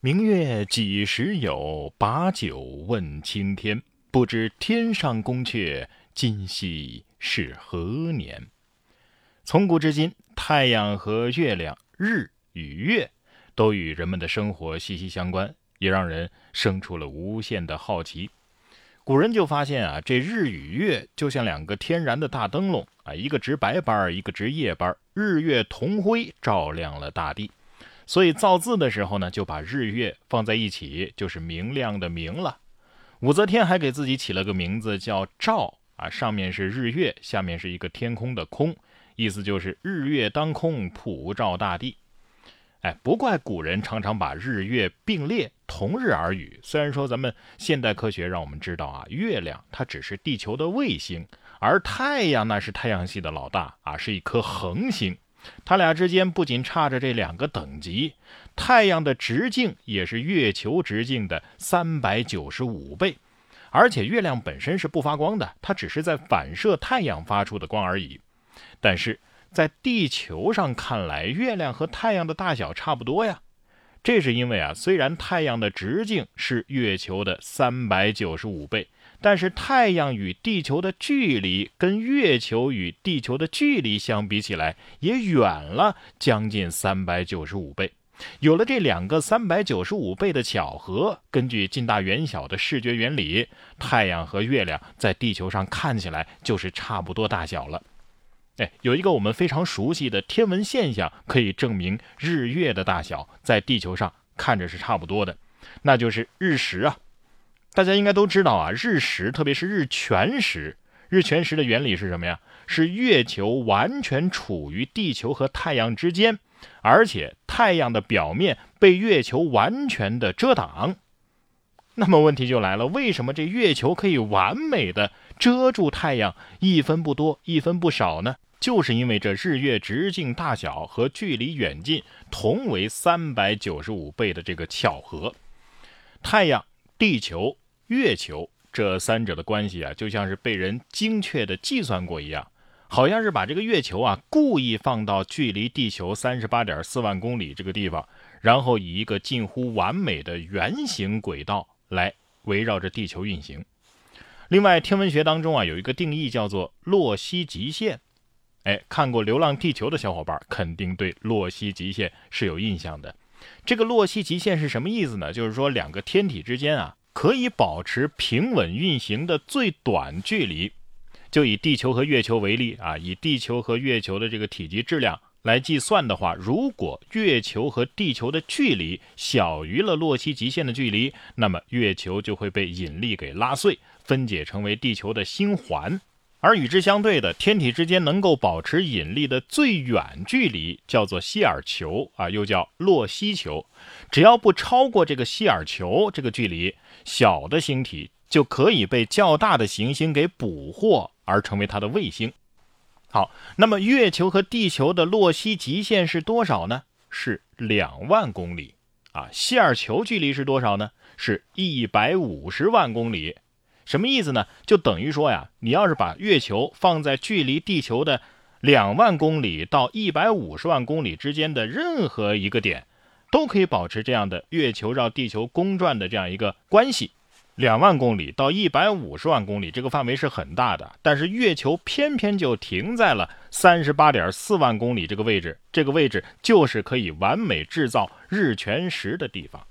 明月几时有？把酒问青天。不知天上宫阙，今夕是何年？从古至今，太阳和月亮、日与月都与人们的生活息息相关，也让人生出了无限的好奇。古人就发现啊，这日与月就像两个天然的大灯笼啊，一个值白班，一个值夜班，日月同辉，照亮了大地。所以造字的时候呢，就把日月放在一起，就是明亮的明了。武则天还给自己起了个名字叫照啊，上面是日月，下面是一个天空的空，意思就是日月当空，普照大地。哎，不怪古人常常把日月并列，同日而语。虽然说咱们现代科学让我们知道啊，月亮它只是地球的卫星，而太阳那是太阳系的老大啊，是一颗恒星。它俩之间不仅差着这两个等级，太阳的直径也是月球直径的三百九十五倍，而且月亮本身是不发光的，它只是在反射太阳发出的光而已。但是在地球上看来，月亮和太阳的大小差不多呀。这是因为啊，虽然太阳的直径是月球的三百九十五倍。但是太阳与地球的距离跟月球与地球的距离相比起来，也远了将近三百九十五倍。有了这两个三百九十五倍的巧合，根据近大远小的视觉原理，太阳和月亮在地球上看起来就是差不多大小了。哎，有一个我们非常熟悉的天文现象可以证明日月的大小在地球上看着是差不多的，那就是日食啊。大家应该都知道啊，日食，特别是日全食。日全食的原理是什么呀？是月球完全处于地球和太阳之间，而且太阳的表面被月球完全的遮挡。那么问题就来了，为什么这月球可以完美的遮住太阳，一分不多，一分不少呢？就是因为这日月直径大小和距离远近同为三百九十五倍的这个巧合。太阳、地球。月球这三者的关系啊，就像是被人精确的计算过一样，好像是把这个月球啊故意放到距离地球三十八点四万公里这个地方，然后以一个近乎完美的圆形轨道来围绕着地球运行。另外，天文学当中啊有一个定义叫做洛希极限。哎，看过《流浪地球》的小伙伴肯定对洛希极限是有印象的。这个洛希极限是什么意思呢？就是说两个天体之间啊。可以保持平稳运行的最短距离，就以地球和月球为例啊，以地球和月球的这个体积质量来计算的话，如果月球和地球的距离小于了洛希极限的距离，那么月球就会被引力给拉碎，分解成为地球的星环。而与之相对的，天体之间能够保持引力的最远距离叫做希尔球啊，又叫洛希球。只要不超过这个希尔球这个距离，小的星体就可以被较大的行星给捕获，而成为它的卫星。好，那么月球和地球的洛希极限是多少呢？是两万公里啊。希尔球距离是多少呢？是一百五十万公里。什么意思呢？就等于说呀，你要是把月球放在距离地球的两万公里到一百五十万公里之间的任何一个点，都可以保持这样的月球绕地球公转的这样一个关系。两万公里到一百五十万公里，这个范围是很大的，但是月球偏偏就停在了三十八点四万公里这个位置，这个位置就是可以完美制造日全食的地方。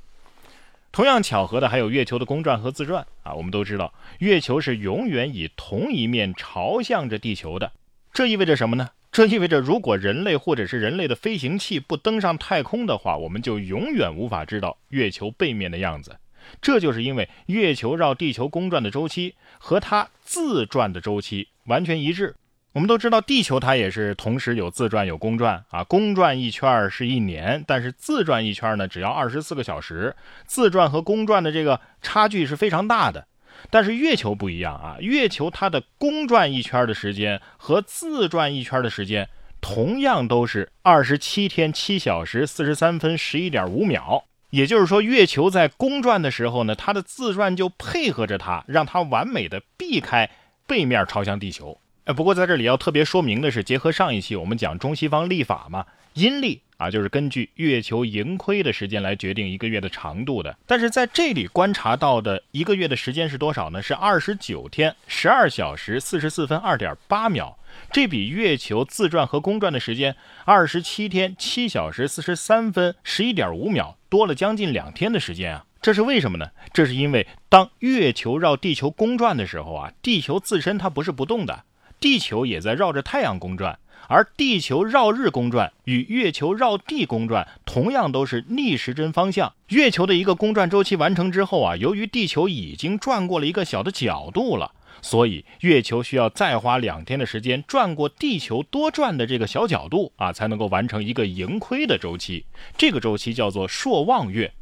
同样巧合的还有月球的公转和自转啊！我们都知道，月球是永远以同一面朝向着地球的。这意味着什么呢？这意味着，如果人类或者是人类的飞行器不登上太空的话，我们就永远无法知道月球背面的样子。这就是因为月球绕地球公转的周期和它自转的周期完全一致。我们都知道，地球它也是同时有自转有公转啊，公转一圈是一年，但是自转一圈呢，只要二十四个小时。自转和公转的这个差距是非常大的。但是月球不一样啊，月球它的公转一圈的时间和自转一圈的时间同样都是二十七天七小时四十三分十一点五秒。也就是说，月球在公转的时候呢，它的自转就配合着它，让它完美的避开背面朝向地球。哎，不过在这里要特别说明的是，结合上一期我们讲中西方历法嘛，阴历啊，就是根据月球盈亏的时间来决定一个月的长度的。但是在这里观察到的一个月的时间是多少呢？是二十九天十二小时四十四分二点八秒，这比月球自转和公转的时间二十七天七小时四十三分十一点五秒多了将近两天的时间啊！这是为什么呢？这是因为当月球绕地球公转的时候啊，地球自身它不是不动的，地球也在绕着太阳公转。而地球绕日公转与月球绕地公转同样都是逆时针方向。月球的一个公转周期完成之后啊，由于地球已经转过了一个小的角度了，所以月球需要再花两天的时间转过地球多转的这个小角度啊，才能够完成一个盈亏的周期。这个周期叫做朔望月，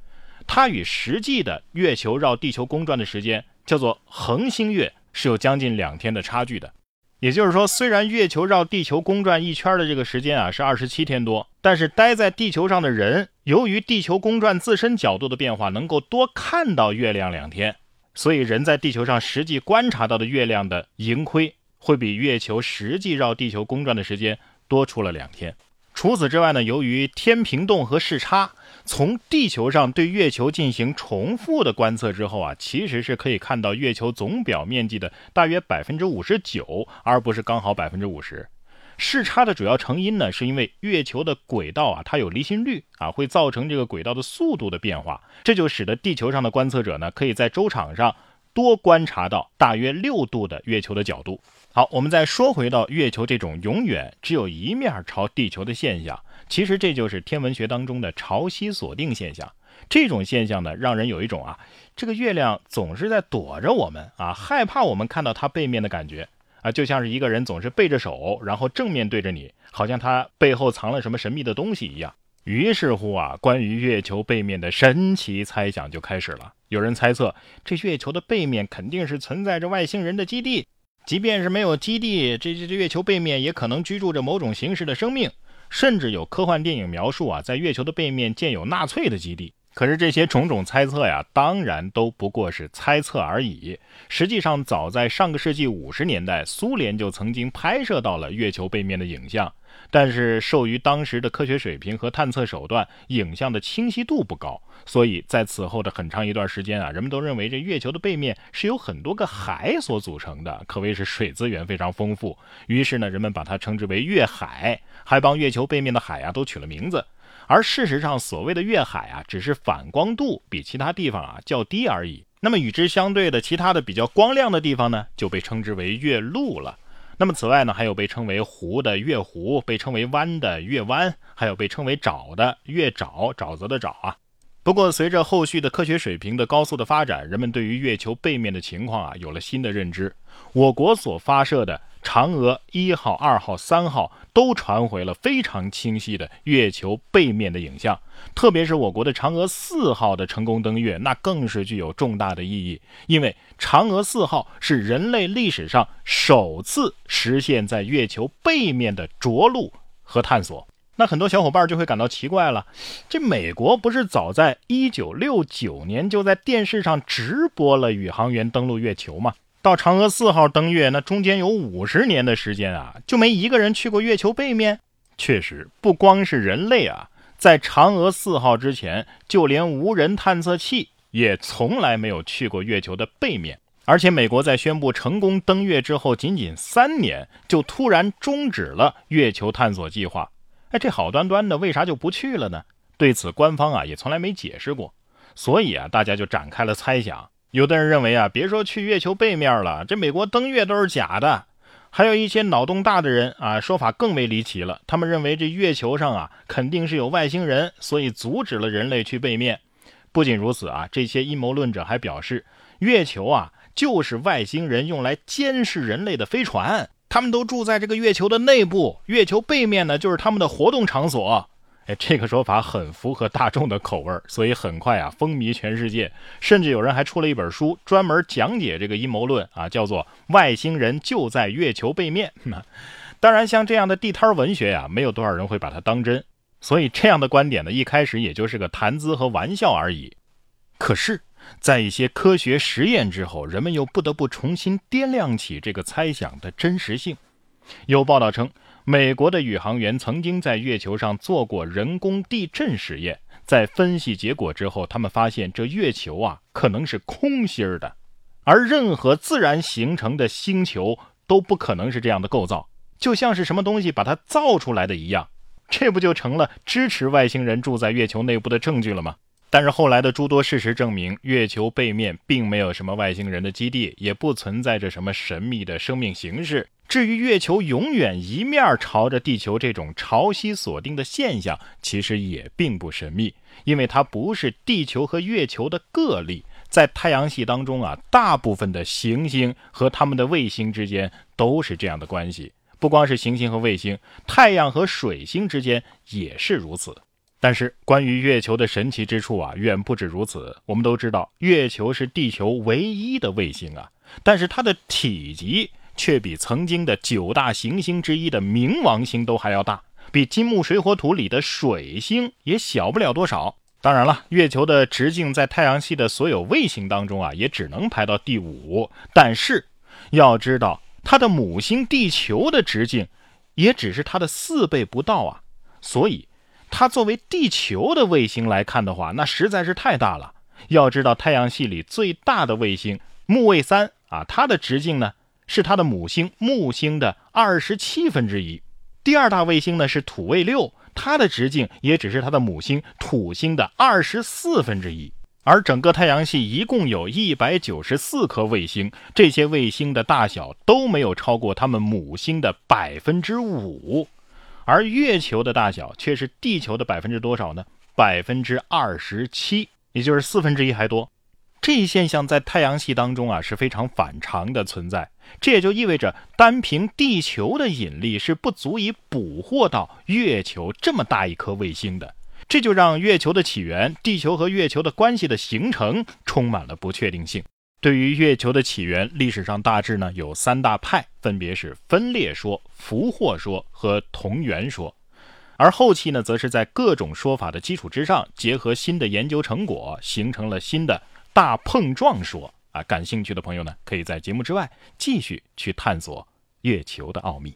它与实际的月球绕地球公转的时间叫做恒星月是有将近两天的差距的。也就是说，虽然月球绕地球公转一圈的这个时间啊是二十七天多，但是待在地球上的人，由于地球公转自身角度的变化，能够多看到月亮两天，所以人在地球上实际观察到的月亮的盈亏，会比月球实际绕地球公转的时间多出了两天。除此之外呢，由于天平洞和视差。从地球上对月球进行重复的观测之后啊，其实是可以看到月球总表面积的大约百分之五十九，而不是刚好百分之五十。视差的主要成因呢，是因为月球的轨道啊，它有离心率啊，会造成这个轨道的速度的变化，这就使得地球上的观测者呢，可以在周场上多观察到大约六度的月球的角度。好，我们再说回到月球这种永远只有一面朝地球的现象。其实这就是天文学当中的潮汐锁定现象。这种现象呢，让人有一种啊，这个月亮总是在躲着我们啊，害怕我们看到它背面的感觉啊，就像是一个人总是背着手，然后正面对着你，好像他背后藏了什么神秘的东西一样。于是乎啊，关于月球背面的神奇猜想就开始了。有人猜测，这月球的背面肯定是存在着外星人的基地，即便是没有基地，这这这月球背面也可能居住着某种形式的生命。甚至有科幻电影描述啊，在月球的背面建有纳粹的基地。可是这些种种猜测呀，当然都不过是猜测而已。实际上，早在上个世纪五十年代，苏联就曾经拍摄到了月球背面的影像。但是，受于当时的科学水平和探测手段，影像的清晰度不高，所以在此后的很长一段时间啊，人们都认为这月球的背面是由很多个海所组成的，可谓是水资源非常丰富。于是呢，人们把它称之为月海，还帮月球背面的海啊都取了名字。而事实上，所谓的月海啊，只是反光度比其他地方啊较低而已。那么与之相对的其他的比较光亮的地方呢，就被称之为月路了。那么此外呢，还有被称为湖的月湖，被称为湾的月湾，还有被称为沼的月沼，沼泽的沼啊。不过随着后续的科学水平的高速的发展，人们对于月球背面的情况啊有了新的认知。我国所发射的。嫦娥一号、二号、三号都传回了非常清晰的月球背面的影像，特别是我国的嫦娥四号的成功登月，那更是具有重大的意义。因为嫦娥四号是人类历史上首次实现在月球背面的着陆和探索。那很多小伙伴就会感到奇怪了：这美国不是早在一九六九年就在电视上直播了宇航员登陆月球吗？到嫦娥四号登月，那中间有五十年的时间啊，就没一个人去过月球背面。确实，不光是人类啊，在嫦娥四号之前，就连无人探测器也从来没有去过月球的背面。而且，美国在宣布成功登月之后，仅仅三年就突然终止了月球探索计划。哎，这好端端的，为啥就不去了呢？对此，官方啊也从来没解释过。所以啊，大家就展开了猜想。有的人认为啊，别说去月球背面了，这美国登月都是假的。还有一些脑洞大的人啊，说法更为离奇了。他们认为这月球上啊，肯定是有外星人，所以阻止了人类去背面。不仅如此啊，这些阴谋论者还表示，月球啊，就是外星人用来监视人类的飞船，他们都住在这个月球的内部，月球背面呢，就是他们的活动场所。哎，这个说法很符合大众的口味，所以很快啊风靡全世界，甚至有人还出了一本书专门讲解这个阴谋论啊，叫做《外星人就在月球背面》。当然，像这样的地摊文学呀，没有多少人会把它当真，所以这样的观点呢，一开始也就是个谈资和玩笑而已。可是，在一些科学实验之后，人们又不得不重新掂量起这个猜想的真实性。有报道称。美国的宇航员曾经在月球上做过人工地震实验，在分析结果之后，他们发现这月球啊可能是空心儿的，而任何自然形成的星球都不可能是这样的构造，就像是什么东西把它造出来的一样。这不就成了支持外星人住在月球内部的证据了吗？但是后来的诸多事实证明，月球背面并没有什么外星人的基地，也不存在着什么神秘的生命形式。至于月球永远一面朝着地球这种潮汐锁定的现象，其实也并不神秘，因为它不是地球和月球的个例。在太阳系当中啊，大部分的行星和它们的卫星之间都是这样的关系。不光是行星和卫星，太阳和水星之间也是如此。但是，关于月球的神奇之处啊，远不止如此。我们都知道，月球是地球唯一的卫星啊，但是它的体积却比曾经的九大行星之一的冥王星都还要大，比金木水火土里的水星也小不了多少。当然了，月球的直径在太阳系的所有卫星当中啊，也只能排到第五。但是，要知道它的母星地球的直径，也只是它的四倍不到啊，所以。它作为地球的卫星来看的话，那实在是太大了。要知道，太阳系里最大的卫星木卫三啊，它的直径呢是它的母星木星的二十七分之一。第二大卫星呢是土卫六，它的直径也只是它的母星土星的二十四分之一。而整个太阳系一共有一百九十四颗卫星，这些卫星的大小都没有超过它们母星的百分之五。而月球的大小却是地球的百分之多少呢？百分之二十七，也就是四分之一还多。这一现象在太阳系当中啊是非常反常的存在。这也就意味着，单凭地球的引力是不足以捕获到月球这么大一颗卫星的。这就让月球的起源、地球和月球的关系的形成充满了不确定性。对于月球的起源，历史上大致呢有三大派，分别是分裂说、俘获说和同源说。而后期呢，则是在各种说法的基础之上，结合新的研究成果，形成了新的大碰撞说。啊，感兴趣的朋友呢，可以在节目之外继续去探索月球的奥秘。